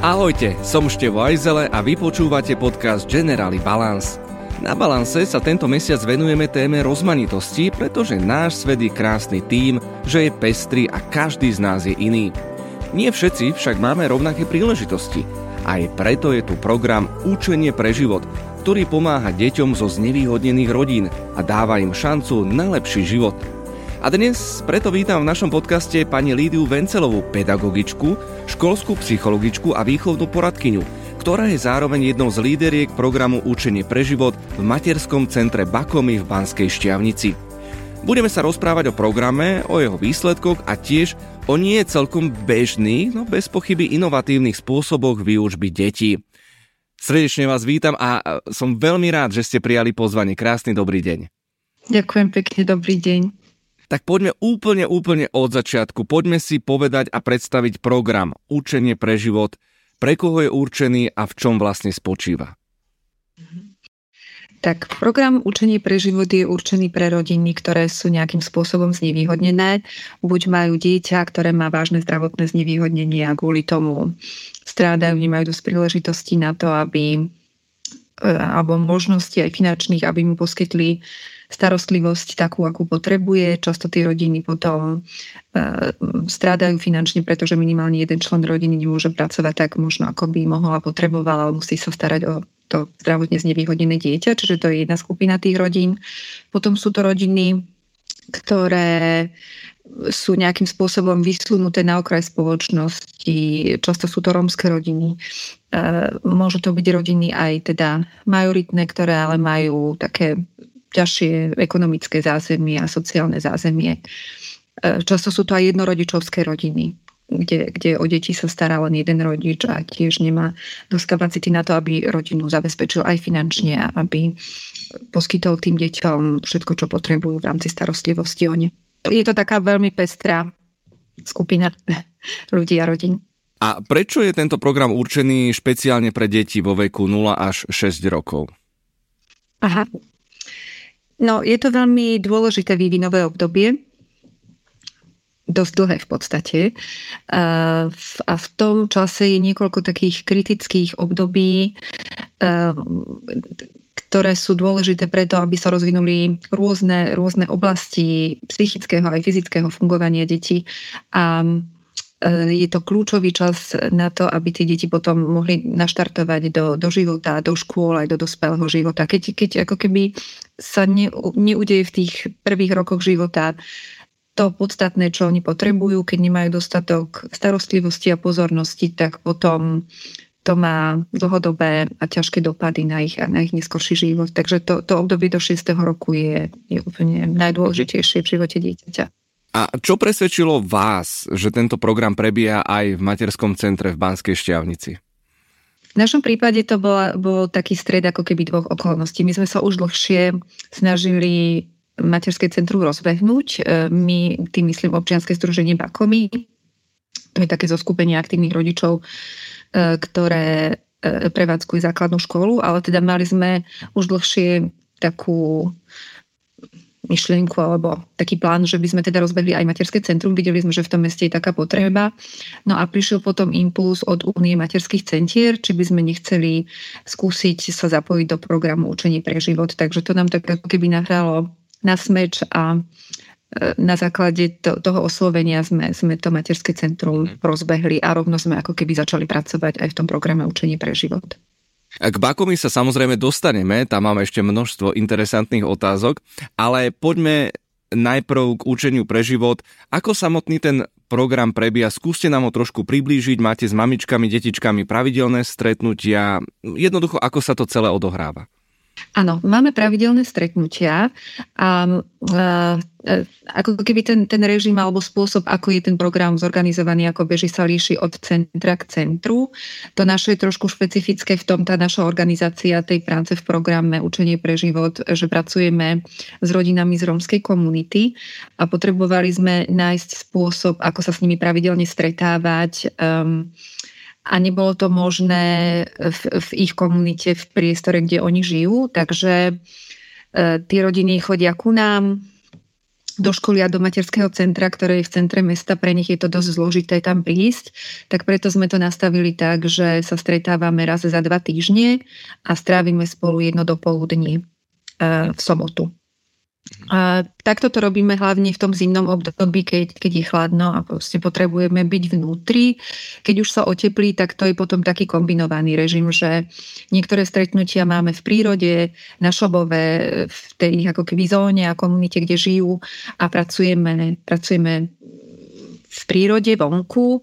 Ahojte, som Števo Ajzele a vy počúvate podcast Generali Balance. Na Balance sa tento mesiac venujeme téme rozmanitosti, pretože náš svet je krásny tým, že je pestrý a každý z nás je iný. Nie všetci však máme rovnaké príležitosti. Aj preto je tu program Učenie pre život, ktorý pomáha deťom zo znevýhodnených rodín a dáva im šancu na lepší život – a dnes preto vítam v našom podcaste pani Lídiu Vencelovú, pedagogičku, školskú psychologičku a výchovnú poradkyňu, ktorá je zároveň jednou z líderiek programu Učenie pre život v materskom centre Bakomy v Banskej Šťavnici. Budeme sa rozprávať o programe, o jeho výsledkoch a tiež o nie celkom bežných, no bez pochyby inovatívnych spôsoboch výučby detí. Srdečne vás vítam a som veľmi rád, že ste prijali pozvanie. Krásny dobrý deň. Ďakujem pekne, dobrý deň tak poďme úplne, úplne od začiatku. Poďme si povedať a predstaviť program Učenie pre život, pre koho je určený a v čom vlastne spočíva. Tak program Učenie pre život je určený pre rodiny, ktoré sú nejakým spôsobom znevýhodnené. Buď majú dieťa, ktoré má vážne zdravotné znevýhodnenie a kvôli tomu strádajú, nemajú dosť príležitostí na to, aby alebo možnosti aj finančných, aby mu poskytli starostlivosť takú, akú potrebuje. Často tie rodiny potom uh, strádajú finančne, pretože minimálne jeden člen rodiny nemôže pracovať tak možno, ako by mohol a potreboval, ale musí sa starať o to zdravotne znevýhodnené dieťa, čiže to je jedna skupina tých rodín. Potom sú to rodiny, ktoré sú nejakým spôsobom vysunuté na okraj spoločnosti. Často sú to rómske rodiny. Môžu to byť rodiny aj teda majoritné, ktoré ale majú také ťažšie ekonomické zázemie a sociálne zázemie. E, často sú to aj jednorodičovské rodiny, kde, kde o deti sa stará len jeden rodič a tiež nemá dosť kapacity na to, aby rodinu zabezpečil aj finančne aby poskytol tým deťom všetko, čo potrebujú v rámci starostlivosti o ne. Je to taká veľmi pestrá skupina ľudí a rodín. A prečo je tento program určený špeciálne pre deti vo veku 0 až 6 rokov? Aha, No, je to veľmi dôležité vývinové obdobie, dosť dlhé v podstate. A v tom čase je niekoľko takých kritických období, ktoré sú dôležité preto, aby sa rozvinuli rôzne, rôzne oblasti psychického aj fyzického fungovania detí. A E, je to kľúčový čas na to, aby tie deti potom mohli naštartovať do, do života, do škôl aj do dospelého života. Keď, keď ako keby sa ne, neudeje v tých prvých rokoch života to podstatné, čo oni potrebujú, keď nemajú dostatok starostlivosti a pozornosti, tak potom to má dlhodobé a ťažké dopady na ich, na ich neskorší život. Takže to, to obdobie do 6. roku je, je úplne najdôležitejšie v živote dieťaťa. A čo presvedčilo vás, že tento program prebieha aj v materskom centre v Banskej Šťavnici? V našom prípade to bol, bol taký stred ako keby dvoch okolností. My sme sa už dlhšie snažili materské centrum rozbehnúť. E, my, tým myslím občianske združenie Bakomy, to je také zoskupenie aktívnych rodičov, e, ktoré e, prevádzkujú základnú školu, ale teda mali sme už dlhšie takú myšlienku alebo taký plán, že by sme teda rozbehli aj materské centrum. Videli sme, že v tom meste je taká potreba. No a prišiel potom impuls od Únie materských centier, či by sme nechceli skúsiť sa zapojiť do programu Učenie pre život. Takže to nám tak ako keby nahralo na smeč a e, na základe to, toho oslovenia sme, sme to materské centrum mhm. rozbehli a rovno sme ako keby začali pracovať aj v tom programe Učenie pre život. K Bakomi sa samozrejme dostaneme, tam máme ešte množstvo interesantných otázok, ale poďme najprv k učeniu pre život. Ako samotný ten program prebieha? Skúste nám ho trošku priblížiť. Máte s mamičkami, detičkami pravidelné stretnutia. Jednoducho, ako sa to celé odohráva? Áno, máme pravidelné stretnutia a, a, a ako keby ten, ten režim alebo spôsob, ako je ten program zorganizovaný, ako beží sa líši od centra k centru. To naše je trošku špecifické v tom, tá naša organizácia tej práce v programe Učenie pre život, že pracujeme s rodinami z rómskej komunity a potrebovali sme nájsť spôsob, ako sa s nimi pravidelne stretávať. Um, a nebolo to možné v, v ich komunite, v priestore, kde oni žijú. Takže e, tie rodiny chodia ku nám, do školy a do materského centra, ktoré je v centre mesta, pre nich je to dosť zložité tam prísť, tak preto sme to nastavili tak, že sa stretávame raz za dva týždne a strávime spolu jedno do poludní v sobotu. A takto to robíme hlavne v tom zimnom období, keď, keď je chladno a proste potrebujeme byť vnútri. Keď už sa oteplí, tak to je potom taký kombinovaný režim, že niektoré stretnutia máme v prírode, na Šobove, v tej ako keby zóne a komunite, kde žijú a pracujeme, pracujeme v prírode, vonku,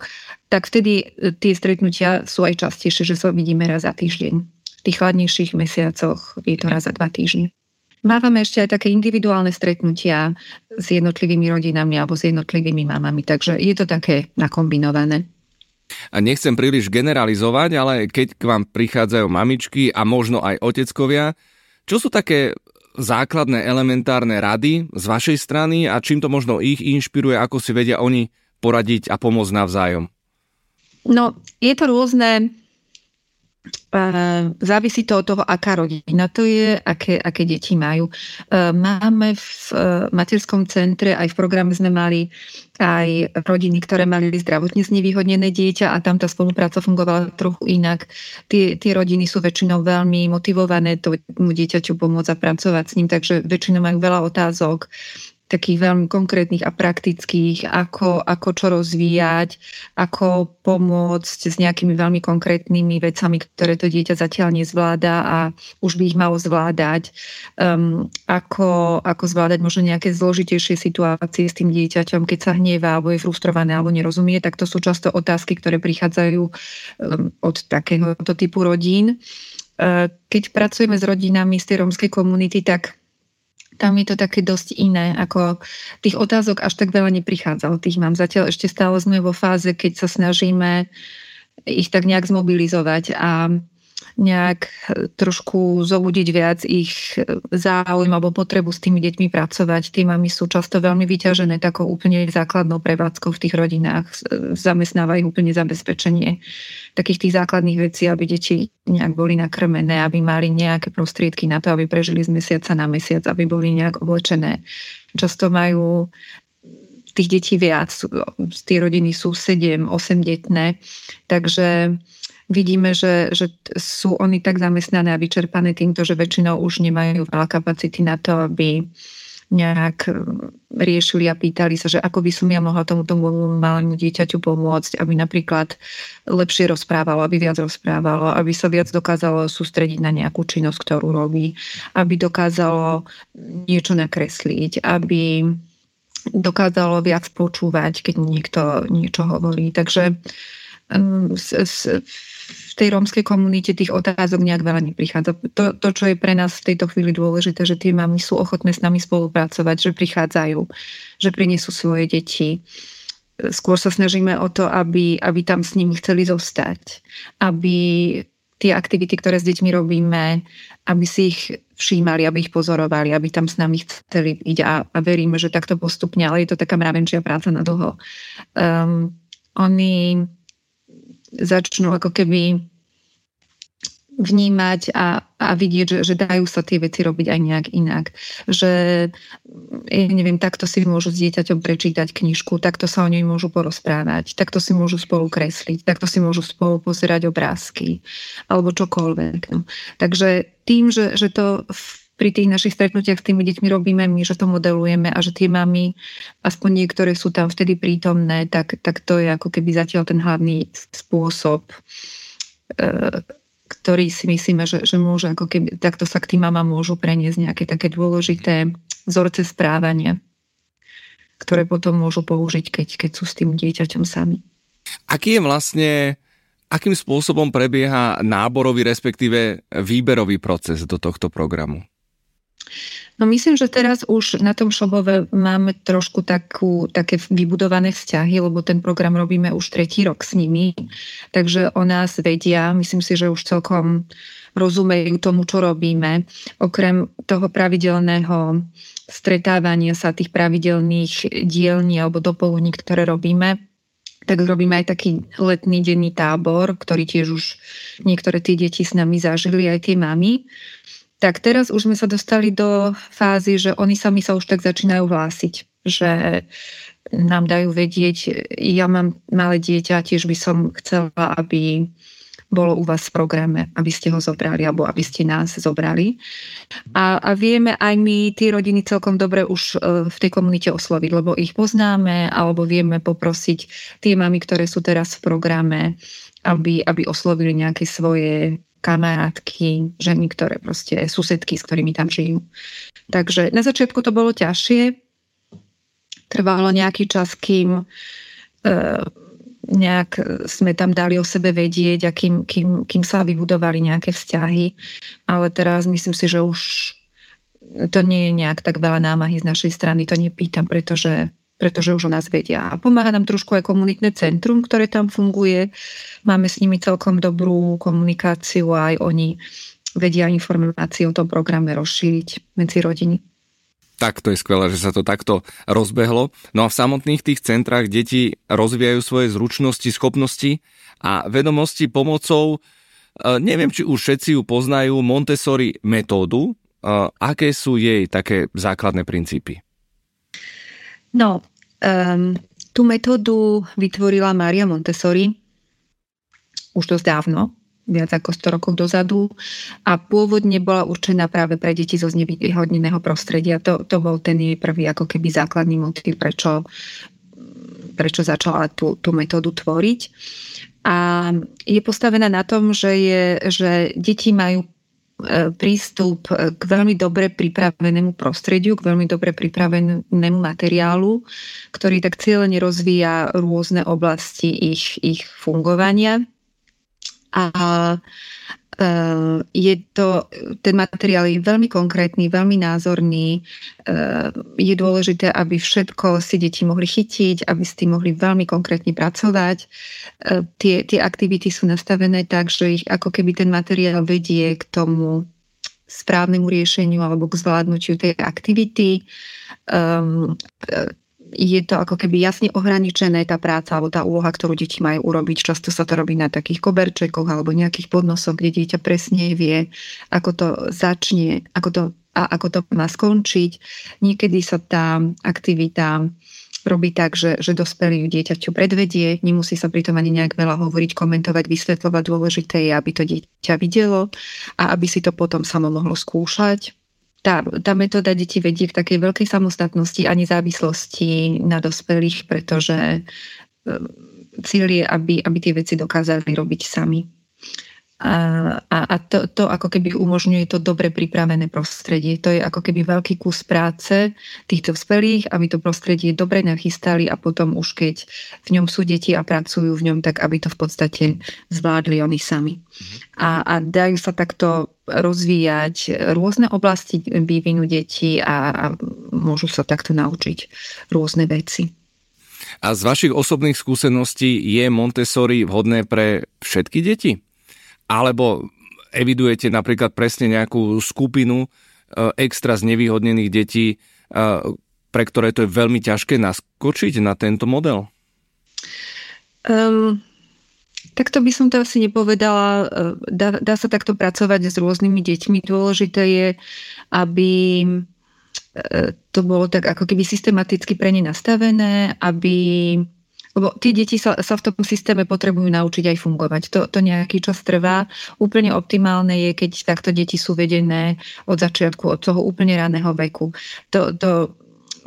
tak vtedy tie stretnutia sú aj častejšie, že sa vidíme raz za týždeň. V tých chladnejších mesiacoch je to raz za dva týždne. Mávame ešte aj také individuálne stretnutia s jednotlivými rodinami alebo s jednotlivými mamami, takže je to také nakombinované. A nechcem príliš generalizovať, ale keď k vám prichádzajú mamičky a možno aj oteckovia, čo sú také základné elementárne rady z vašej strany a čím to možno ich inšpiruje, ako si vedia oni poradiť a pomôcť navzájom? No, je to rôzne Závisí to od toho, aká rodina to je, aké, aké deti majú. Máme v materskom centre, aj v programe sme mali aj rodiny, ktoré mali zdravotne znevýhodnené dieťa a tam tá spolupráca fungovala trochu inak. Tie, tie rodiny sú väčšinou veľmi motivované tomu dieťaťu pomôcť a pracovať s ním, takže väčšinou majú veľa otázok takých veľmi konkrétnych a praktických, ako, ako čo rozvíjať, ako pomôcť s nejakými veľmi konkrétnymi vecami, ktoré to dieťa zatiaľ nezvláda a už by ich malo zvládať, um, ako, ako zvládať možno nejaké zložitejšie situácie s tým dieťaťom, keď sa hnieva alebo je frustrované alebo nerozumie, tak to sú často otázky, ktoré prichádzajú um, od takéhoto typu rodín. Uh, keď pracujeme s rodinami z tej rómskej komunity, tak tam je to také dosť iné, ako tých otázok až tak veľa neprichádzalo. Tých mám zatiaľ ešte stále sme vo fáze, keď sa snažíme ich tak nejak zmobilizovať a nejak trošku zobudiť viac ich záujem alebo potrebu s tými deťmi pracovať. Tí mami sú často veľmi vyťažené takou úplne základnou prevádzkou v tých rodinách. Zamestnávajú úplne zabezpečenie takých tých základných vecí, aby deti nejak boli nakrmené, aby mali nejaké prostriedky na to, aby prežili z mesiaca na mesiac, aby boli nejak oblečené. Často majú tých detí viac, tie rodiny sú 7, 8 detné, takže vidíme, že, že sú oni tak zamestnané a vyčerpané týmto, že väčšinou už nemajú veľa kapacity na to, aby nejak riešili a pýtali sa, že ako by som ja mohla tomuto malému dieťaťu pomôcť, aby napríklad lepšie rozprávalo, aby viac rozprávalo, aby sa viac dokázalo sústrediť na nejakú činnosť, ktorú robí, aby dokázalo niečo nakresliť, aby dokázalo viac počúvať, keď niekto niečo hovorí. Takže v tej rómskej komunite tých otázok nejak veľa neprichádza. To, to, čo je pre nás v tejto chvíli dôležité, že tie mamy sú ochotné s nami spolupracovať, že prichádzajú, že prinesú svoje deti. Skôr sa snažíme o to, aby, aby tam s nimi chceli zostať. Aby tie aktivity, ktoré s deťmi robíme, aby si ich všímali, aby ich pozorovali, aby tam s nami chceli byť a, a veríme, že takto postupne, ale je to taká mravenčia práca na dlho. Um, oni začnú ako keby vnímať a, a vidieť, že, že dajú sa tie veci robiť aj nejak inak. Že, ja neviem, takto si môžu s dieťaťom prečítať knižku, takto sa o nej môžu porozprávať, takto si môžu spolu kresliť, takto si môžu spolu pozerať obrázky alebo čokoľvek. Takže tým, že, že to pri tých našich stretnutiach s tými deťmi robíme my, že to modelujeme a že tie mamy, aspoň niektoré sú tam vtedy prítomné, tak, tak to je ako keby zatiaľ ten hlavný spôsob, e, ktorý si myslíme, že, že môže ako keby, takto sa k tým mama môžu preniesť nejaké také dôležité vzorce správania, ktoré potom môžu použiť, keď, keď sú s tým dieťaťom sami. Aký je vlastne akým spôsobom prebieha náborový, respektíve výberový proces do tohto programu? No myslím, že teraz už na tom Šobove máme trošku takú, také vybudované vzťahy, lebo ten program robíme už tretí rok s nimi, takže o nás vedia, myslím si, že už celkom rozumejú tomu, čo robíme. Okrem toho pravidelného stretávania sa tých pravidelných dielní alebo dopoludní, ktoré robíme, tak robíme aj taký letný denný tábor, ktorý tiež už niektoré tie deti s nami zažili, aj tie mami. Tak teraz už sme sa dostali do fázy, že oni sami sa už tak začínajú hlásiť. že nám dajú vedieť, ja mám malé dieťa, tiež by som chcela, aby bolo u vás v programe, aby ste ho zobrali alebo aby ste nás zobrali. A, a vieme aj my tie rodiny celkom dobre už e, v tej komunite osloviť, lebo ich poznáme alebo vieme poprosiť tie mamy, ktoré sú teraz v programe, aby, aby oslovili nejaké svoje kamarátky, ženy, ktoré proste, susedky, s ktorými tam žijú. Takže na začiatku to bolo ťažšie. Trvalo nejaký čas, kým uh, nejak sme tam dali o sebe vedieť a kým, kým, kým sa vybudovali nejaké vzťahy. Ale teraz myslím si, že už to nie je nejak tak veľa námahy z našej strany, to nepýtam, pretože, pretože už o nás vedia. A pomáha nám trošku aj komunitné centrum, ktoré tam funguje. Máme s nimi celkom dobrú komunikáciu a aj oni vedia informácie o tom programe rozšíriť medzi rodiny. Tak to je skvelé, že sa to takto rozbehlo. No a v samotných tých centrách deti rozvíjajú svoje zručnosti, schopnosti a vedomosti pomocou, e, neviem, či už všetci ju poznajú, Montessori metódu. E, aké sú jej také základné princípy? No, um, tú metódu vytvorila Maria Montessori už dosť dávno viac ako 100 rokov dozadu a pôvodne bola určená práve pre deti zo znevýhodneného prostredia. To, to bol ten jej prvý ako keby základný motiv, prečo, prečo začala tú, tú metódu tvoriť. A je postavená na tom, že, je, že deti majú prístup k veľmi dobre pripravenému prostrediu, k veľmi dobre pripravenému materiálu, ktorý tak cieľene rozvíja rôzne oblasti ich, ich fungovania a e, je to, ten materiál je veľmi konkrétny, veľmi názorný. E, je dôležité, aby všetko si deti mohli chytiť, aby s tým mohli veľmi konkrétne pracovať. E, tie, tie aktivity sú nastavené tak, že ich ako keby ten materiál vedie k tomu správnemu riešeniu alebo k zvládnutiu tej aktivity. Um, je to ako keby jasne ohraničené tá práca alebo tá úloha, ktorú deti majú urobiť. Často sa to robí na takých koberčekoch alebo nejakých podnosoch, kde dieťa presne vie, ako to začne, ako to, a ako to má skončiť. Niekedy sa tá aktivita robí tak, že, že dospelý dieťaťu predvedie, nemusí sa pritom ani nejak veľa hovoriť, komentovať, vysvetľovať. Dôležité je, aby to dieťa videlo a aby si to potom samo mohlo skúšať tá, tá metóda deti vedie k takej veľkej samostatnosti a nezávislosti na dospelých, pretože e, cíl je, aby, aby tie veci dokázali robiť sami. A, a, a to, to ako keby umožňuje to dobre pripravené prostredie. To je ako keby veľký kus práce týchto vspelých, aby to prostredie dobre nachystali a potom už keď v ňom sú deti a pracujú v ňom, tak aby to v podstate zvládli oni sami. Mhm. A, a dajú sa takto rozvíjať rôzne oblasti vývinu detí a, a môžu sa takto naučiť rôzne veci. A z vašich osobných skúseností je Montessori vhodné pre všetky deti? Alebo evidujete napríklad presne nejakú skupinu e, extra znevýhodnených detí, e, pre ktoré to je veľmi ťažké naskočiť na tento model? Um, takto by som to asi nepovedala. E, dá, dá sa takto pracovať s rôznymi deťmi. Dôležité je, aby to bolo tak ako keby systematicky pre ne nastavené, aby lebo tie deti sa, sa v tom systéme potrebujú naučiť aj fungovať. To, to nejaký čas trvá. Úplne optimálne je, keď takto deti sú vedené od začiatku, od toho úplne raného veku. To, to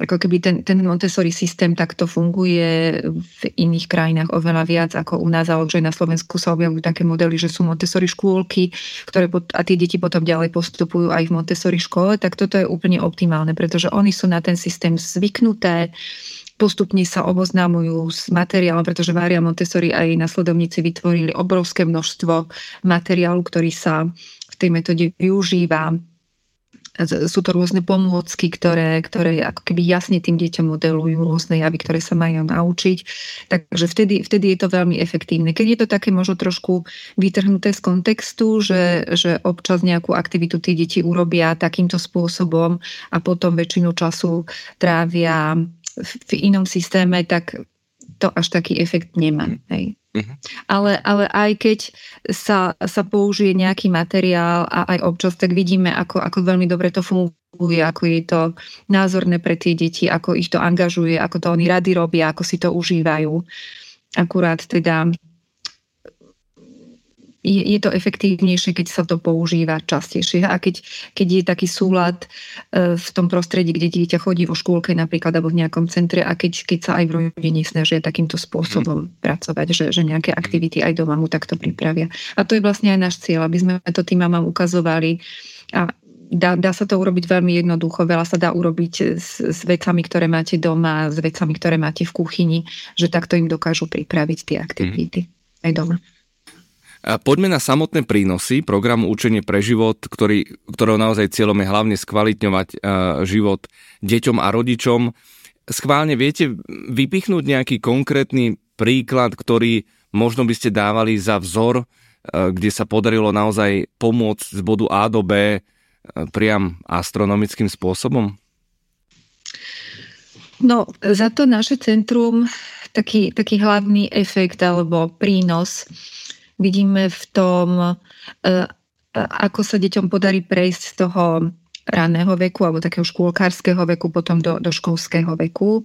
ako keby ten, ten Montessori systém takto funguje v iných krajinách oveľa viac ako u nás, ale že na Slovensku sa objavujú také modely, že sú Montessori škôlky, ktoré pot, a tie deti potom ďalej postupujú aj v Montessori škole, tak toto je úplne optimálne, pretože oni sú na ten systém zvyknuté, postupne sa oboznámujú s materiálom, pretože Mária Montessori a jej nasledovníci vytvorili obrovské množstvo materiálu, ktorý sa v tej metóde využíva. Sú to rôzne pomôcky, ktoré, ktoré ako keby jasne tým deťom modelujú rôzne javy, ktoré sa majú naučiť. Takže vtedy, vtedy je to veľmi efektívne. Keď je to také možno trošku vytrhnuté z kontextu, že, že občas nejakú aktivitu tí deti urobia takýmto spôsobom a potom väčšinu času trávia v inom systéme, tak to až taký efekt nemá. Hej. Uh-huh. Ale, ale aj keď sa, sa použije nejaký materiál a aj občas, tak vidíme, ako, ako veľmi dobre to funguje, ako je to názorné pre tie deti, ako ich to angažuje, ako to oni rady robia, ako si to užívajú. Akurát teda je, je to efektívnejšie, keď sa to používa častejšie. A keď, keď je taký súlad e, v tom prostredí, kde dieťa chodí vo škôlke napríklad alebo v nejakom centre a keď, keď sa aj v rodine snažia takýmto spôsobom hmm. pracovať, že, že nejaké aktivity aj doma mu takto pripravia. A to je vlastne aj náš cieľ, aby sme to tým mamám ukazovali a Dá, dá sa to urobiť veľmi jednoducho, veľa sa dá urobiť s, s vecami, ktoré máte doma, s vecami, ktoré máte v kuchyni, že takto im dokážu pripraviť tie aktivity mm. aj doma. Poďme na samotné prínosy programu Učenie pre život, ktorý, ktorého naozaj cieľom je hlavne skvalitňovať uh, život deťom a rodičom. Schválne viete vypichnúť nejaký konkrétny príklad, ktorý možno by ste dávali za vzor, uh, kde sa podarilo naozaj pomôcť z bodu A do B uh, priam astronomickým spôsobom? No, za to naše centrum taký, taký hlavný efekt alebo prínos Vidíme v tom, e, ako sa deťom podarí prejsť z toho raného veku alebo takého škôlkárskeho veku potom do, do školského veku.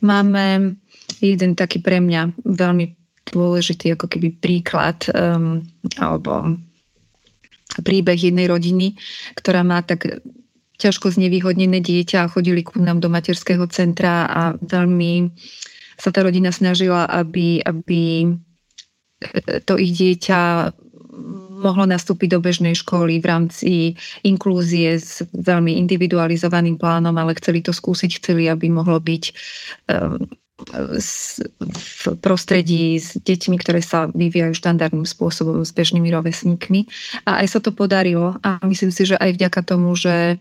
Máme jeden taký pre mňa veľmi dôležitý ako keby príklad um, alebo príbeh jednej rodiny, ktorá má tak ťažko znevýhodnené dieťa a chodili ku nám do materského centra a veľmi sa tá rodina snažila, aby, aby to ich dieťa mohlo nastúpiť do bežnej školy v rámci inklúzie s veľmi individualizovaným plánom, ale chceli to skúsiť, chceli, aby mohlo byť ehm, v prostredí s deťmi, ktoré sa vyvíjajú štandardným spôsobom s bežnými rovesníkmi. A aj sa to podarilo a myslím si, že aj vďaka tomu, že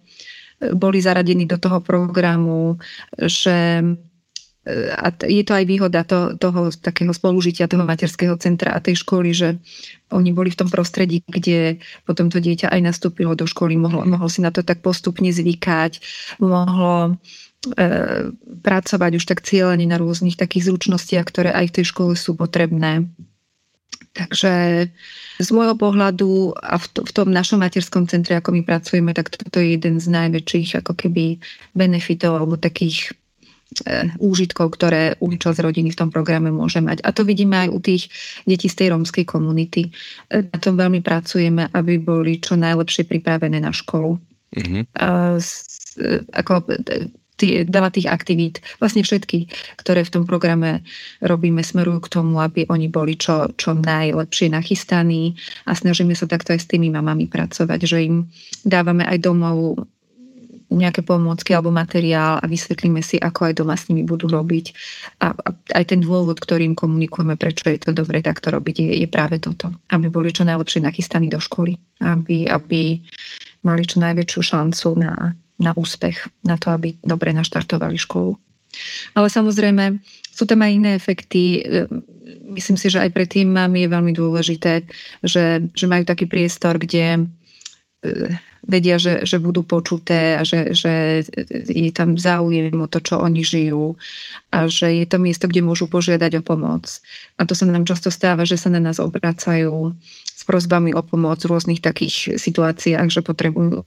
boli zaradení do toho programu, že a je to aj výhoda to, toho takého spolužitia toho materského centra a tej školy, že oni boli v tom prostredí, kde potom to dieťa aj nastúpilo do školy, mohlo, mohlo si na to tak postupne zvykať, mohlo e, pracovať už tak cieľene na rôznych takých zručnostiach, ktoré aj v tej škole sú potrebné. Takže z môjho pohľadu a v, to, v tom našom materskom centre, ako my pracujeme, tak toto je jeden z najväčších ako keby benefitov alebo takých úžitkov, ktoré účasť rodiny v tom programe môže mať. A to vidíme aj u tých detí z tej rómskej komunity. E, na tom veľmi pracujeme, aby boli čo najlepšie pripravené na školu. Mm-hmm. A, ako, tie, veľa tých aktivít, vlastne všetky, ktoré v tom programe robíme, smerujú k tomu, aby oni boli čo, čo najlepšie nachystaní a snažíme sa takto aj s tými mamami pracovať, že im dávame aj domov nejaké pomôcky alebo materiál a vysvetlíme si, ako aj doma s nimi budú robiť. A, a aj ten dôvod, ktorým komunikujeme, prečo je to dobre takto robiť, je, je práve toto. Aby boli čo najlepšie nachystaní do školy. Aby, aby mali čo najväčšiu šancu na, na úspech, na to, aby dobre naštartovali školu. Ale samozrejme, sú tam aj iné efekty. Myslím si, že aj pre tým mám je veľmi dôležité, že, že majú taký priestor, kde vedia, že, že budú počuté a že, že je tam záujem o to, čo oni žijú a že je to miesto, kde môžu požiadať o pomoc. A to sa nám často stáva, že sa na nás obracajú s prozbami o pomoc v rôznych takých situáciách, že potrebujú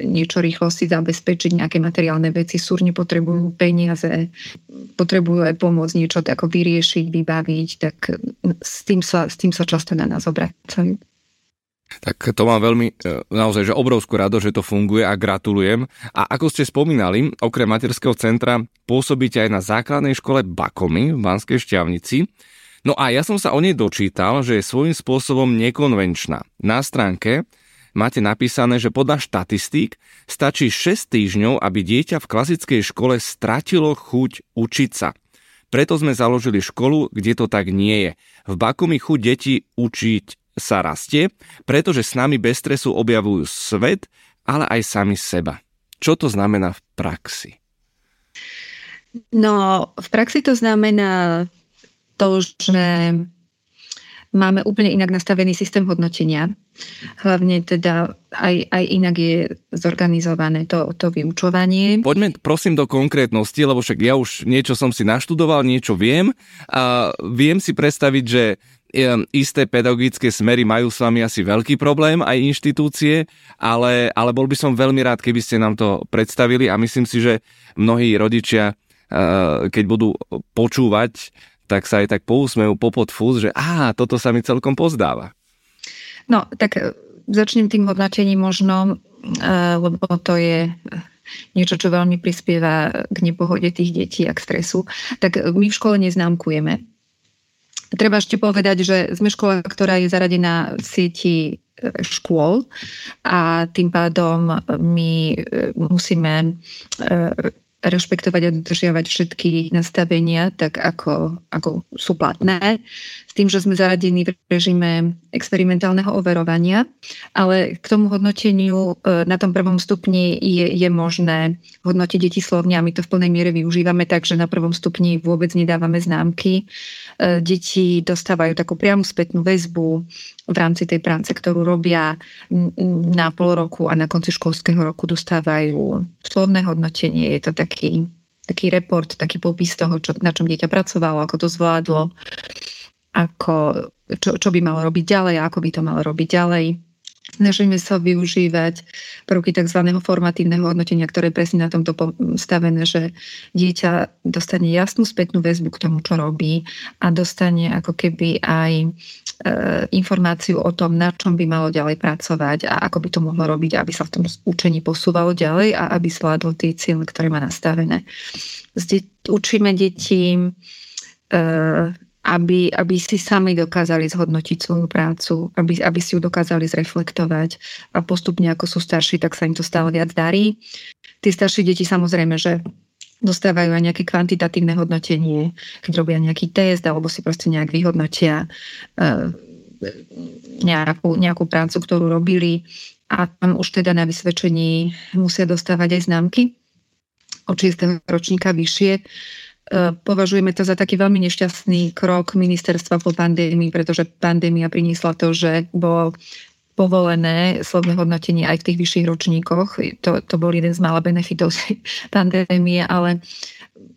niečo rýchlo si zabezpečiť, nejaké materiálne veci, súrne potrebujú peniaze, potrebujú aj pomoc niečo tako vyriešiť, vybaviť, tak s tým sa, s tým sa často na nás obracajú. Tak to mám veľmi, e, naozaj, že obrovskú rado, že to funguje a gratulujem. A ako ste spomínali, okrem materského centra pôsobíte aj na základnej škole Bakomy v Banskej Šťavnici. No a ja som sa o nej dočítal, že je svojím spôsobom nekonvenčná. Na stránke máte napísané, že podľa štatistík stačí 6 týždňov, aby dieťa v klasickej škole stratilo chuť učiť sa. Preto sme založili školu, kde to tak nie je. V Bakumi chuť deti učiť sa rastie, pretože s nami bez stresu objavujú svet, ale aj sami seba. Čo to znamená v praxi? No, v praxi to znamená to, že Máme úplne inak nastavený systém hodnotenia. Hlavne teda aj, aj inak je zorganizované to, to vyučovanie. Poďme prosím do konkrétnosti, lebo však ja už niečo som si naštudoval, niečo viem a viem si predstaviť, že isté pedagogické smery majú s vami asi veľký problém, aj inštitúcie, ale, ale bol by som veľmi rád, keby ste nám to predstavili a myslím si, že mnohí rodičia, keď budú počúvať, tak sa aj tak pousmejú popod fúz, že á, toto sa mi celkom pozdáva. No, tak e, začnem tým hodnotením možno, e, lebo to je niečo, čo veľmi prispieva k nepohode tých detí a k stresu. Tak my v škole neznámkujeme Treba ešte povedať, že sme škola, ktorá je zaradená v sieti e, škôl a tým pádom my e, musíme e, rešpektovať a dodržiavať všetky nastavenia, tak ako, ako sú platné, tým, že sme zaradení v režime experimentálneho overovania, ale k tomu hodnoteniu e, na tom prvom stupni je, je možné hodnotiť deti slovne a my to v plnej miere využívame, takže na prvom stupni vôbec nedávame známky. E, deti dostávajú takú priamu spätnú väzbu, v rámci tej práce, ktorú robia na pol roku a na konci školského roku dostávajú slovné hodnotenie. Je to taký, taký report, taký popis toho, čo, na čom dieťa pracovalo, ako to zvládlo, ako, čo, čo by malo robiť ďalej, ako by to malo robiť ďalej. Snažíme sa využívať prvky tzv. formatívneho hodnotenia, ktoré je presne na tomto stavené, že dieťa dostane jasnú spätnú väzbu k tomu, čo robí a dostane ako keby aj e, informáciu o tom, na čom by malo ďalej pracovať a ako by to mohlo robiť, aby sa v tom učení posúvalo ďalej a aby zvládlo tie cieľe, ktoré má nastavené. Zde, učíme deti e, aby, aby si sami dokázali zhodnotiť svoju prácu, aby, aby si ju dokázali zreflektovať a postupne ako sú starší, tak sa im to stále viac darí. Tí starší deti samozrejme, že dostávajú aj nejaké kvantitatívne hodnotenie, keď robia nejaký test alebo si proste nejak vyhodnotia uh, nejakú, nejakú prácu, ktorú robili a tam už teda na vysvedčení musia dostávať aj známky od 6. ročníka vyššie E, považujeme to za taký veľmi nešťastný krok ministerstva po pandémii, pretože pandémia priniesla to, že bolo povolené slovné hodnotenie aj v tých vyšších ročníkoch. To, to bol jeden z mála benefitov pandémie, ale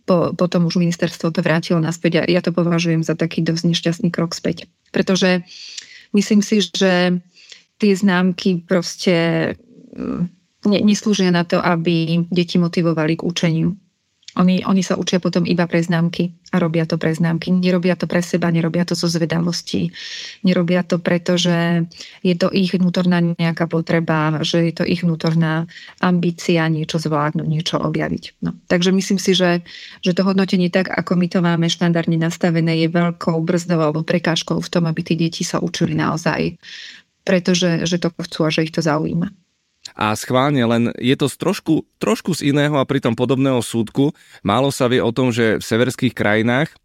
po, potom už ministerstvo to vrátilo naspäť a ja to považujem za taký dosť nešťastný krok späť. Pretože myslím si, že tie známky proste mm, neslúžia na to, aby deti motivovali k učeniu oni, oni sa učia potom iba pre známky a robia to pre známky. Nerobia to pre seba, nerobia to zo zvedavosti. Nerobia to preto, že je to ich vnútorná nejaká potreba, že je to ich vnútorná ambícia niečo zvládnuť, niečo objaviť. No. Takže myslím si, že, že to hodnotenie tak, ako my to máme štandardne nastavené, je veľkou brzdou alebo prekážkou v tom, aby tí deti sa učili naozaj pretože že to chcú a že ich to zaujíma a schválne len je to z trošku, trošku z iného a pritom podobného súdku. Málo sa vie o tom, že v severských krajinách,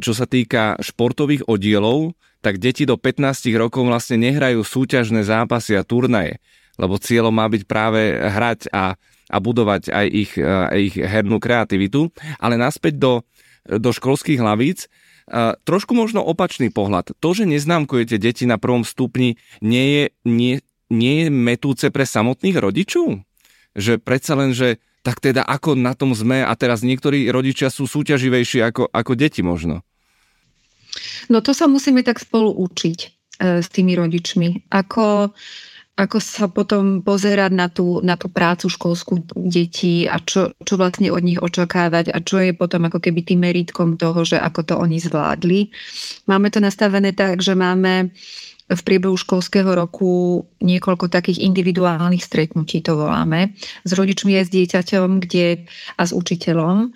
čo sa týka športových oddielov, tak deti do 15 rokov vlastne nehrajú súťažné zápasy a turnaje, lebo cieľom má byť práve hrať a, a budovať aj ich, ich hernú kreativitu. Ale naspäť do, do školských hlavíc, trošku možno opačný pohľad. To, že neznámkujete deti na prvom stupni, nie je, nie, nie je metúce pre samotných rodičov? Že predsa len, že tak teda ako na tom sme a teraz niektorí rodičia sú súťaživejší ako, ako deti možno. No to sa musíme tak spolu učiť e, s tými rodičmi. Ako, ako sa potom pozerať na tú, na tú prácu školskú detí a čo, čo vlastne od nich očakávať a čo je potom ako keby tým meritkom toho, že ako to oni zvládli. Máme to nastavené tak, že máme v priebehu školského roku niekoľko takých individuálnych stretnutí, to voláme, s rodičmi aj s dieťaťom kde, a s učiteľom,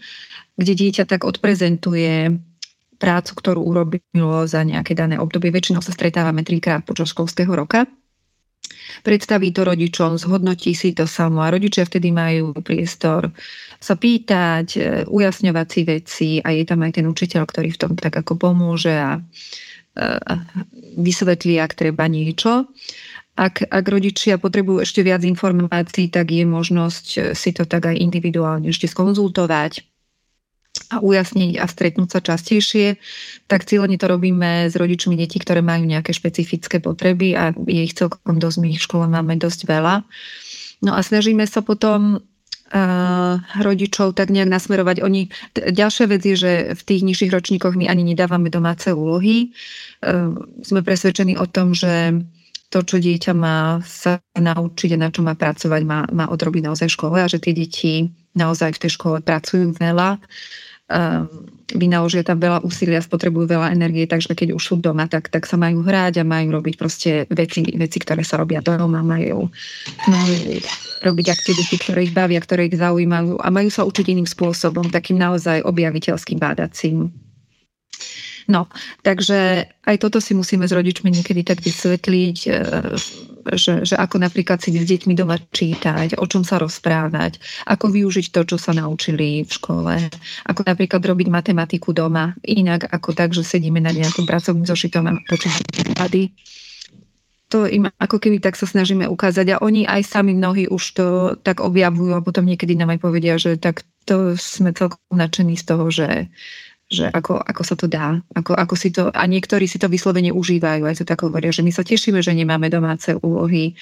kde dieťa tak odprezentuje prácu, ktorú urobilo za nejaké dané obdobie. Väčšinou sa stretávame trikrát počas školského roka. Predstaví to rodičom, zhodnotí si to samo a rodičia vtedy majú priestor sa pýtať, ujasňovať si veci a je tam aj ten učiteľ, ktorý v tom tak ako pomôže a vysvetlí, ak treba niečo. Ak, ak rodičia potrebujú ešte viac informácií, tak je možnosť si to tak aj individuálne ešte skonzultovať. a ujasniť a stretnúť sa častejšie, tak cieľene to robíme s rodičmi detí, ktoré majú nejaké špecifické potreby a je ich celkom dosť, my ich v škole máme dosť veľa. No a snažíme sa potom rodičov tak nejak nasmerovať. Oni, ďalšia vec je, že v tých nižších ročníkoch my ani nedávame domáce úlohy. Uh, sme presvedčení o tom, že to, čo dieťa má sa naučiť a na čo má pracovať, má, má odrobiť naozaj v škole a že tie deti naozaj v tej škole pracujú veľa Ehm, vynaložia tam veľa úsilia, spotrebujú veľa energie, takže keď už sú doma, tak, tak sa majú hrať a majú robiť proste veci, veci ktoré sa robia doma, majú, majú robiť aktivity, ktoré ich bavia, ktoré ich zaujímajú a majú sa učiť iným spôsobom, takým naozaj objaviteľským, bádacím. No, takže aj toto si musíme s rodičmi niekedy tak vysvetliť, e, že, že ako napríklad si s deťmi doma čítať, o čom sa rozprávať, ako využiť to, čo sa naučili v škole, ako napríklad robiť matematiku doma, inak ako tak, že sedíme na nejakom pracovnom zošitom a počítame prípady to im ako keby tak sa snažíme ukázať a oni aj sami mnohí už to tak objavujú a potom niekedy nám aj povedia, že tak to sme celkom nadšení z toho, že, že ako, ako sa to dá, ako, ako si to, a niektorí si to vyslovene užívajú, aj to tak hovoria, že my sa tešíme, že nemáme domáce úlohy,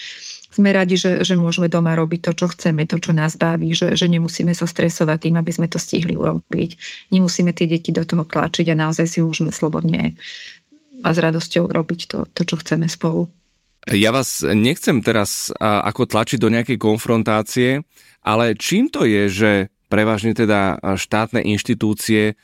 sme radi, že, že môžeme doma robiť to, čo chceme, to, čo nás baví, že, že nemusíme sa stresovať tým, aby sme to stihli urobiť. Nemusíme tie deti do toho tlačiť a naozaj si môžeme slobodne a s radosťou robiť to, to čo chceme spolu. Ja vás nechcem teraz ako tlačiť do nejakej konfrontácie, ale čím to je, že prevažne teda štátne inštitúcie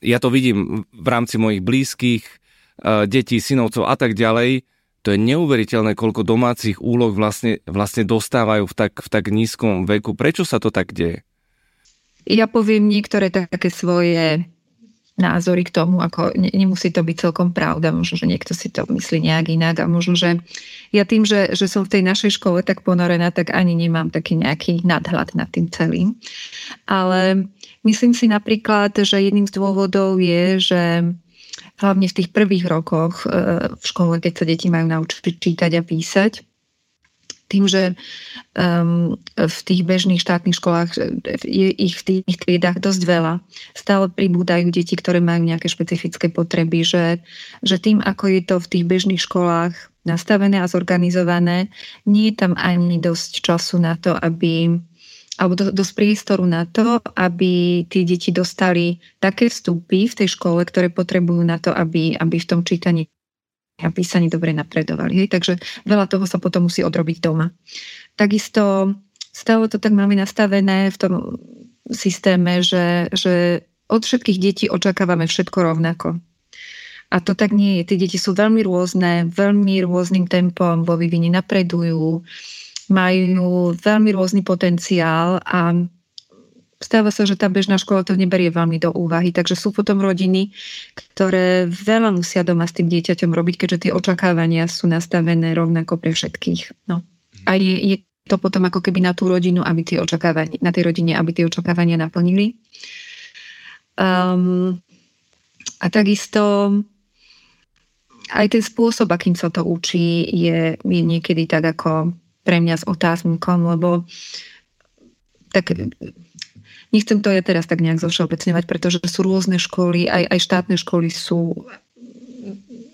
ja to vidím v rámci mojich blízkych, eh, detí, synovcov a tak ďalej, to je neuveriteľné, koľko domácich úloh vlastne, vlastne dostávajú v tak, v tak nízkom veku. Prečo sa to tak deje? Ja poviem niektoré také svoje názory k tomu, ako ne, nemusí to byť celkom pravda, možno, že niekto si to myslí nejak inak a možno, že ja tým, že, že som v tej našej škole tak ponorená, tak ani nemám taký nejaký nadhľad nad tým celým. Ale Myslím si napríklad, že jedným z dôvodov je, že hlavne v tých prvých rokoch e, v škole, keď sa deti majú naučiť čítať a písať, tým, že um, v tých bežných štátnych školách je ich v tých triedách dosť veľa. Stále pribúdajú deti, ktoré majú nejaké špecifické potreby, že, že tým, ako je to v tých bežných školách nastavené a zorganizované, nie je tam ani dosť času na to, aby alebo dosť priestoru na to, aby tí deti dostali také vstupy v tej škole, ktoré potrebujú na to, aby, aby v tom čítaní a písaní dobre napredovali. Hej? Takže veľa toho sa potom musí odrobiť doma. Takisto stále to tak máme nastavené v tom systéme, že, že od všetkých detí očakávame všetko rovnako. A to tak nie je. Tie deti sú veľmi rôzne, veľmi rôznym tempom vo vyvine napredujú majú veľmi rôzny potenciál a stáva sa, že tá bežná škola to neberie veľmi do úvahy. Takže sú potom rodiny, ktoré veľa musia doma s tým dieťaťom robiť, keďže tie očakávania sú nastavené rovnako pre všetkých. No. A je, je to potom ako keby na tú rodinu, aby tie očakávania, na tej rodine, aby tie očakávania naplnili. Um, a takisto aj ten spôsob, akým sa to učí, je, je niekedy tak ako pre mňa s otáznikom, lebo tak nechcem to ja teraz tak nejak zovšeobecňovať, pretože sú rôzne školy, aj, aj štátne školy sú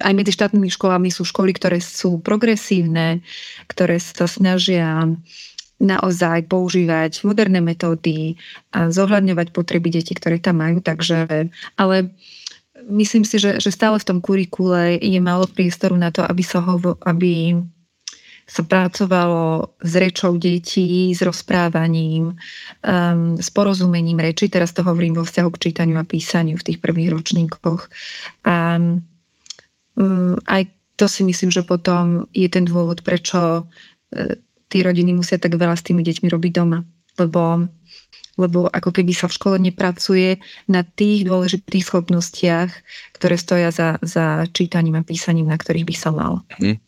aj medzi štátnymi školami sú školy, ktoré sú progresívne, ktoré sa snažia naozaj používať moderné metódy a zohľadňovať potreby detí, ktoré tam majú. Takže, ale myslím si, že, že stále v tom kurikule je málo priestoru na to, aby sa ho, aby sa pracovalo s rečou detí, s rozprávaním, um, s porozumením reči. Teraz to hovorím vo vzťahu k čítaniu a písaniu v tých prvých ročníkoch. A um, aj to si myslím, že potom je ten dôvod, prečo uh, tí rodiny musia tak veľa s tými deťmi robiť doma. Lebo lebo ako keby sa v škole nepracuje na tých dôležitých schopnostiach, ktoré stoja za, za čítaním a písaním, na ktorých by sa mal. Hm.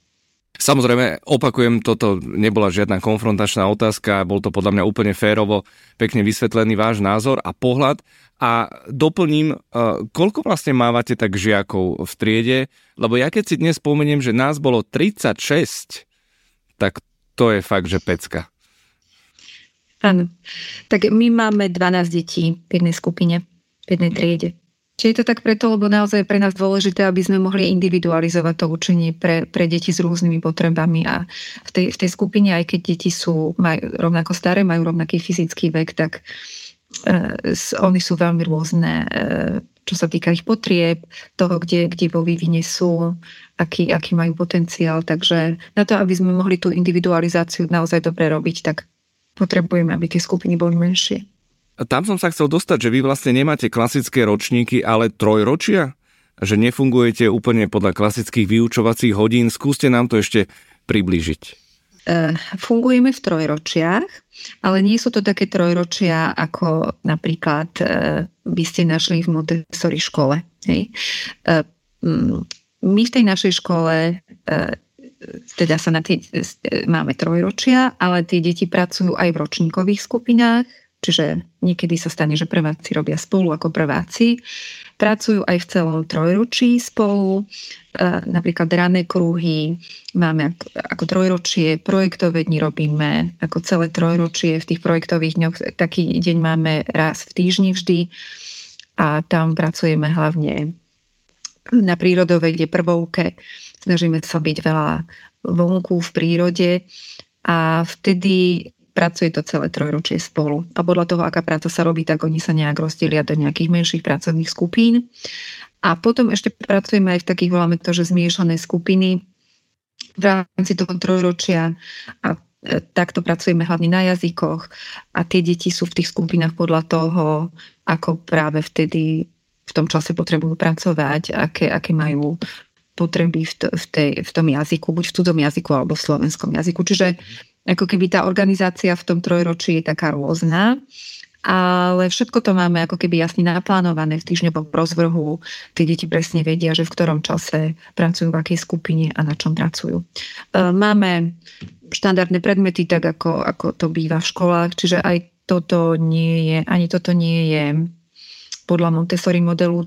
Samozrejme, opakujem, toto nebola žiadna konfrontačná otázka, bol to podľa mňa úplne férovo, pekne vysvetlený váš názor a pohľad. A doplním, e, koľko vlastne mávate tak žiakov v triede, lebo ja keď si dnes spomeniem, že nás bolo 36, tak to je fakt, že pecka. Áno. Tak my máme 12 detí v jednej skupine. v jednej triede. Čiže je to tak preto, lebo naozaj je pre nás dôležité, aby sme mohli individualizovať to učenie pre, pre deti s rôznymi potrebami a v tej, v tej skupine, aj keď deti sú majú rovnako staré, majú rovnaký fyzický vek, tak uh, oni sú veľmi rôzne, uh, čo sa týka ich potrieb, toho, kde, kde vo vývine sú, aký, aký majú potenciál. Takže na to, aby sme mohli tú individualizáciu naozaj dobre robiť, tak potrebujeme, aby tie skupiny boli menšie. Tam som sa chcel dostať, že vy vlastne nemáte klasické ročníky, ale trojročia? Že nefungujete úplne podľa klasických vyučovacích hodín. Skúste nám to ešte priblížiť. Uh, fungujeme v trojročiach, ale nie sú to také trojročia, ako napríklad uh, by ste našli v Montessori škole. Hej? Uh, my v tej našej škole teda sa na tie, máme trojročia, ale tie deti pracujú aj v ročníkových skupinách, Čiže niekedy sa stane, že prváci robia spolu ako prváci. Pracujú aj v celom trojročí spolu, napríklad rané kruhy, máme ako, trojročie, projektové dni robíme ako celé trojročie. V tých projektových dňoch taký deň máme raz v týždni vždy a tam pracujeme hlavne na prírodovej kde prvovke. Snažíme sa byť veľa vonku v prírode a vtedy pracuje to celé trojročie spolu. A podľa toho, aká práca sa robí, tak oni sa nejak rozdelia do nejakých menších pracovných skupín. A potom ešte pracujeme aj v takých, voláme to, že zmiešané skupiny v rámci toho trojročia a e, takto pracujeme hlavne na jazykoch a tie deti sú v tých skupinách podľa toho, ako práve vtedy v tom čase potrebujú pracovať, aké, aké majú potreby v, to, v, tej, v tom jazyku, buď v cudzom jazyku alebo v slovenskom jazyku. Čiže ako keby tá organizácia v tom trojročí je taká rôzna, ale všetko to máme ako keby jasne naplánované v týždňovom rozvrhu. Tí deti presne vedia, že v ktorom čase pracujú, v akej skupine a na čom pracujú. E, máme štandardné predmety, tak ako, ako to býva v školách, čiže aj toto nie je, ani toto nie je podľa Montessori modelu.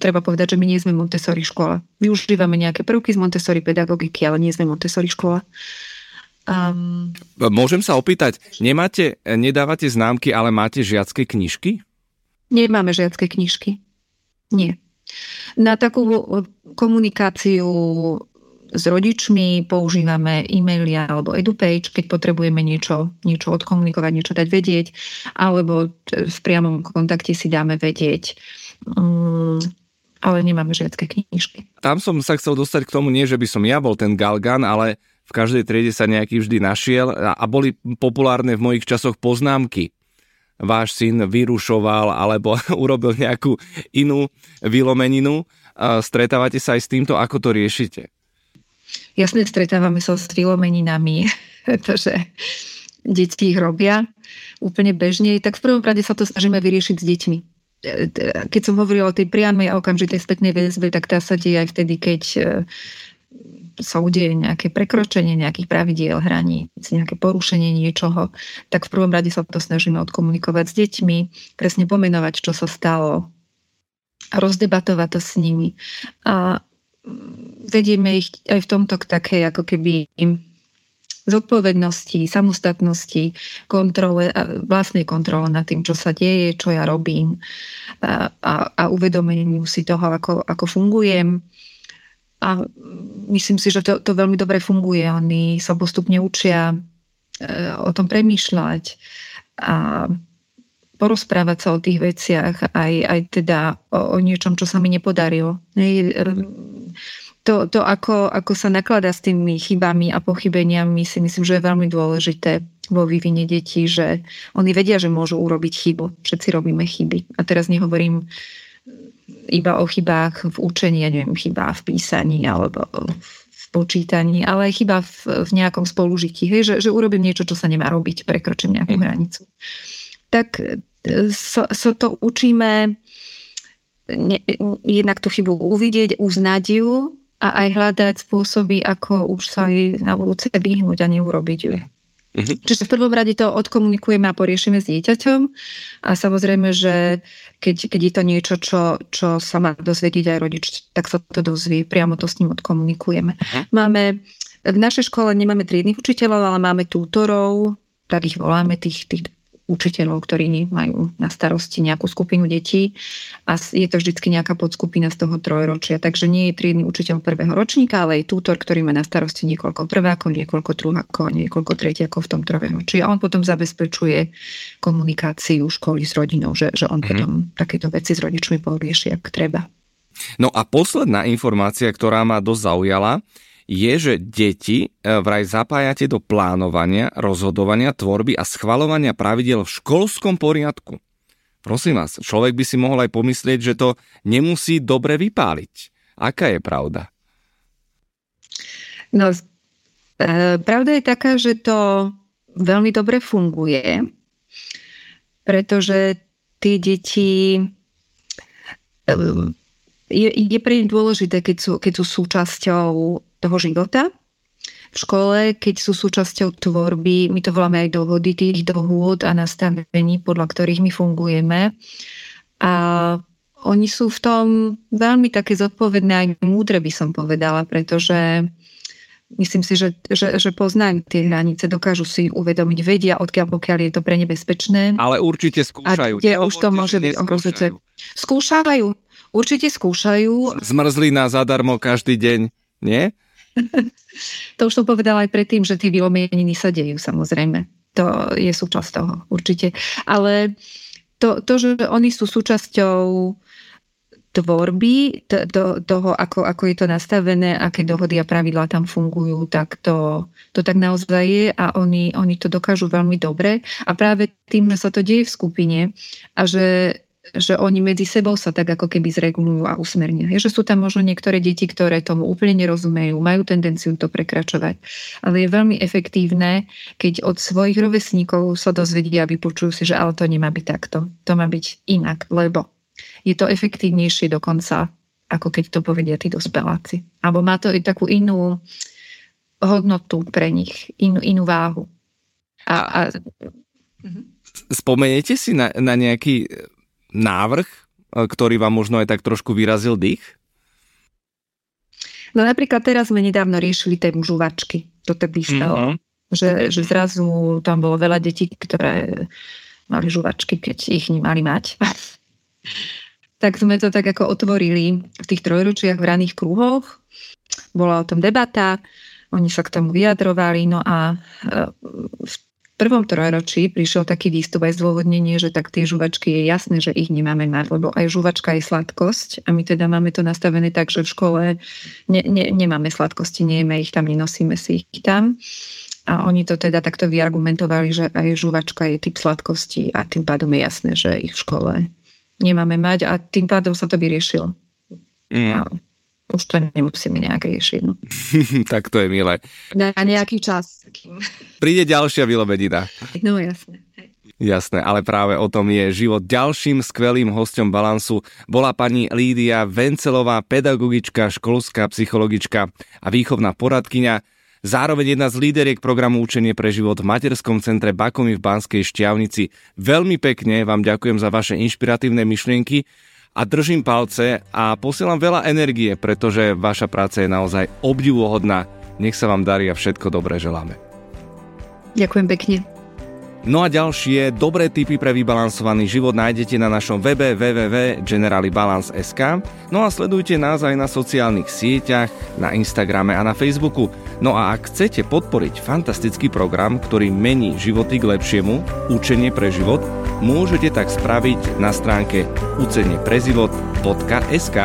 Treba povedať, že my nie sme Montessori škola. Využívame nejaké prvky z Montessori pedagogiky, ale nie sme Montessori škola. Um... Môžem sa opýtať, nemáte, nedávate známky, ale máte žiacké knižky? Nemáme žiacké knižky. Nie. Na takú komunikáciu s rodičmi používame e-maily alebo edupage, keď potrebujeme niečo, niečo odkomunikovať, niečo dať vedieť, alebo v priamom kontakte si dáme vedieť. Um, ale nemáme žiacké knižky. Tam som sa chcel dostať k tomu, nie že by som ja bol ten Galgan, ale v každej triede sa nejaký vždy našiel a boli populárne v mojich časoch poznámky. Váš syn vyrušoval alebo urobil nejakú inú vylomeninu. Stretávate sa aj s týmto, ako to riešite? Jasne, stretávame sa s vylomeninami, pretože deti ich robia úplne bežne. Tak v prvom rade sa to snažíme vyriešiť s deťmi keď som hovorila o tej priamej a okamžitej spätnej väzbe, tak tá sa deje aj vtedy, keď sa udeje nejaké prekročenie nejakých pravidiel, hraníc, nejaké porušenie niečoho, tak v prvom rade sa to snažíme odkomunikovať s deťmi, presne pomenovať, čo sa stalo, rozdebatovať to s nimi. A vedieme ich aj v tomto k takej ako keby zodpovednosti, samostatnosti, kontrole, vlastnej kontrole nad tým, čo sa deje, čo ja robím a, a, a uvedomeniu si toho, ako, ako fungujem a myslím si, že to, to veľmi dobre funguje. Oni sa postupne učia e, o tom premýšľať a porozprávať sa o tých veciach, aj, aj teda o, o niečom, čo sa mi nepodarilo. To, to ako, ako sa nakladá s tými chybami a pochybeniami, si myslím, že je veľmi dôležité vo vývine detí, že oni vedia, že môžu urobiť chybu. Všetci robíme chyby. A teraz nehovorím iba o chybách v učení, ja neviem, chyba v písaní alebo v počítaní, ale aj chyba v, v nejakom spolužití, hej, že, že urobím niečo, čo sa nemá robiť, prekročím nejakú hranicu. Tak so, so to učíme ne, jednak tú chybu uvidieť, uznať ju a aj hľadať spôsoby, ako už sa jej na budúce vyhnúť a neurobiť ju. Mm-hmm. Čiže v prvom rade to odkomunikujeme a poriešime s dieťaťom a samozrejme, že keď, keď je to niečo, čo, čo sa má dozvedieť aj rodič, tak sa to dozvie, priamo to s ním odkomunikujeme. Uh-huh. Máme, v našej škole nemáme triednych učiteľov, ale máme tútorov, tak ich voláme, tých, tých učiteľov, ktorí majú na starosti nejakú skupinu detí a je to vždy nejaká podskupina z toho trojročia. Takže nie je triedny učiteľ prvého ročníka, ale je tútor, ktorý má na starosti niekoľko prvákov, niekoľko druhákov, niekoľko tretiakov v tom trojročí. A on potom zabezpečuje komunikáciu školy s rodinou, že, že on mm. potom takéto veci s rodičmi porieši, ak treba. No a posledná informácia, ktorá ma dosť zaujala, je, že deti e, vraj zapájate do plánovania, rozhodovania, tvorby a schvalovania pravidel v školskom poriadku. Prosím vás, človek by si mohol aj pomyslieť, že to nemusí dobre vypáliť. Aká je pravda? No, e, pravda je taká, že to veľmi dobre funguje, pretože tie deti e, je, je pre nich dôležité, keď sú, keď sú súčasťou toho života v škole, keď sú súčasťou tvorby, my to voláme aj dohody tých dohôd a nastavení, podľa ktorých my fungujeme. A oni sú v tom veľmi také zodpovedné aj múdre, by som povedala, pretože myslím si, že, že, že poznajú tie hranice, dokážu si uvedomiť, vedia, odkiaľ pokiaľ je to pre nebezpečné. Ale určite skúšajú. A kde už to môže byť ohrozujúce. Skúšajú, určite skúšajú. Zmrzlina zadarmo každý deň, nie? To už som povedala aj predtým, že tie vylomieniny sa dejú samozrejme. To je súčasť toho, určite. Ale to, to že oni sú súčasťou tvorby, to, to, toho, ako, ako je to nastavené, aké dohody a pravidlá tam fungujú, tak to, to tak naozaj je a oni, oni to dokážu veľmi dobre. A práve tým, že sa to deje v skupine a že že oni medzi sebou sa tak ako keby zregulujú a usmernia. Je, že sú tam možno niektoré deti, ktoré tomu úplne nerozumejú, majú tendenciu to prekračovať. Ale je veľmi efektívne, keď od svojich rovesníkov sa dozvedia a vypočujú si, že ale to nemá byť takto. To má byť inak, lebo je to efektívnejšie dokonca, ako keď to povedia tí dospeláci. Alebo má to i takú inú hodnotu pre nich, inú, inú váhu. A, a... Spomeniete si na, na nejaký návrh, e, ktorý vám možno aj tak trošku vyrazil dých? No napríklad teraz sme nedávno riešili tému žuvačky. To tedy stalo. Mm-hmm. Že, že zrazu tam bolo veľa detí, ktoré mali žuvačky, keď ich nemali mať. tak sme to tak ako otvorili v tých trojročiach v raných kruhoch. Bola o tom debata, oni sa k tomu vyjadrovali, no a e, v prvom trojročí prišiel taký výstup aj zdôvodnenie, že tak tie žuvačky je jasné, že ich nemáme mať, lebo aj žuvačka je sladkosť a my teda máme to nastavené tak, že v škole ne, ne, nemáme sladkosti, nejeme ich tam, nenosíme si ich tam. A oni to teda takto vyargumentovali, že aj žuvačka je typ sladkosti a tým pádom je jasné, že ich v škole nemáme mať a tým pádom sa to vyriešilo. Mm. Už to nemusíme nejak riešiť. No. tak to je milé. Na nejaký čas. Príde ďalšia vylobedina. No jasné. Jasné, ale práve o tom je život. Ďalším skvelým hostom Balansu bola pani Lídia Vencelová, pedagogička, školská psychologička a výchovná poradkyňa, zároveň jedna z líderiek programu Učenie pre život v materskom centre Bakomy v Banskej Šťavnici. Veľmi pekne vám ďakujem za vaše inšpiratívne myšlienky a držím palce a posielam veľa energie, pretože vaša práca je naozaj obdivuhodná. Nech sa vám darí a všetko dobré želáme. Ďakujem pekne. No a ďalšie dobré tipy pre vybalansovaný život nájdete na našom webe www.generalibalance.sk No a sledujte nás aj na sociálnych sieťach, na Instagrame a na Facebooku. No a ak chcete podporiť fantastický program, ktorý mení životy k lepšiemu, učenie pre život, môžete tak spraviť na stránke uceneprezivot.sk.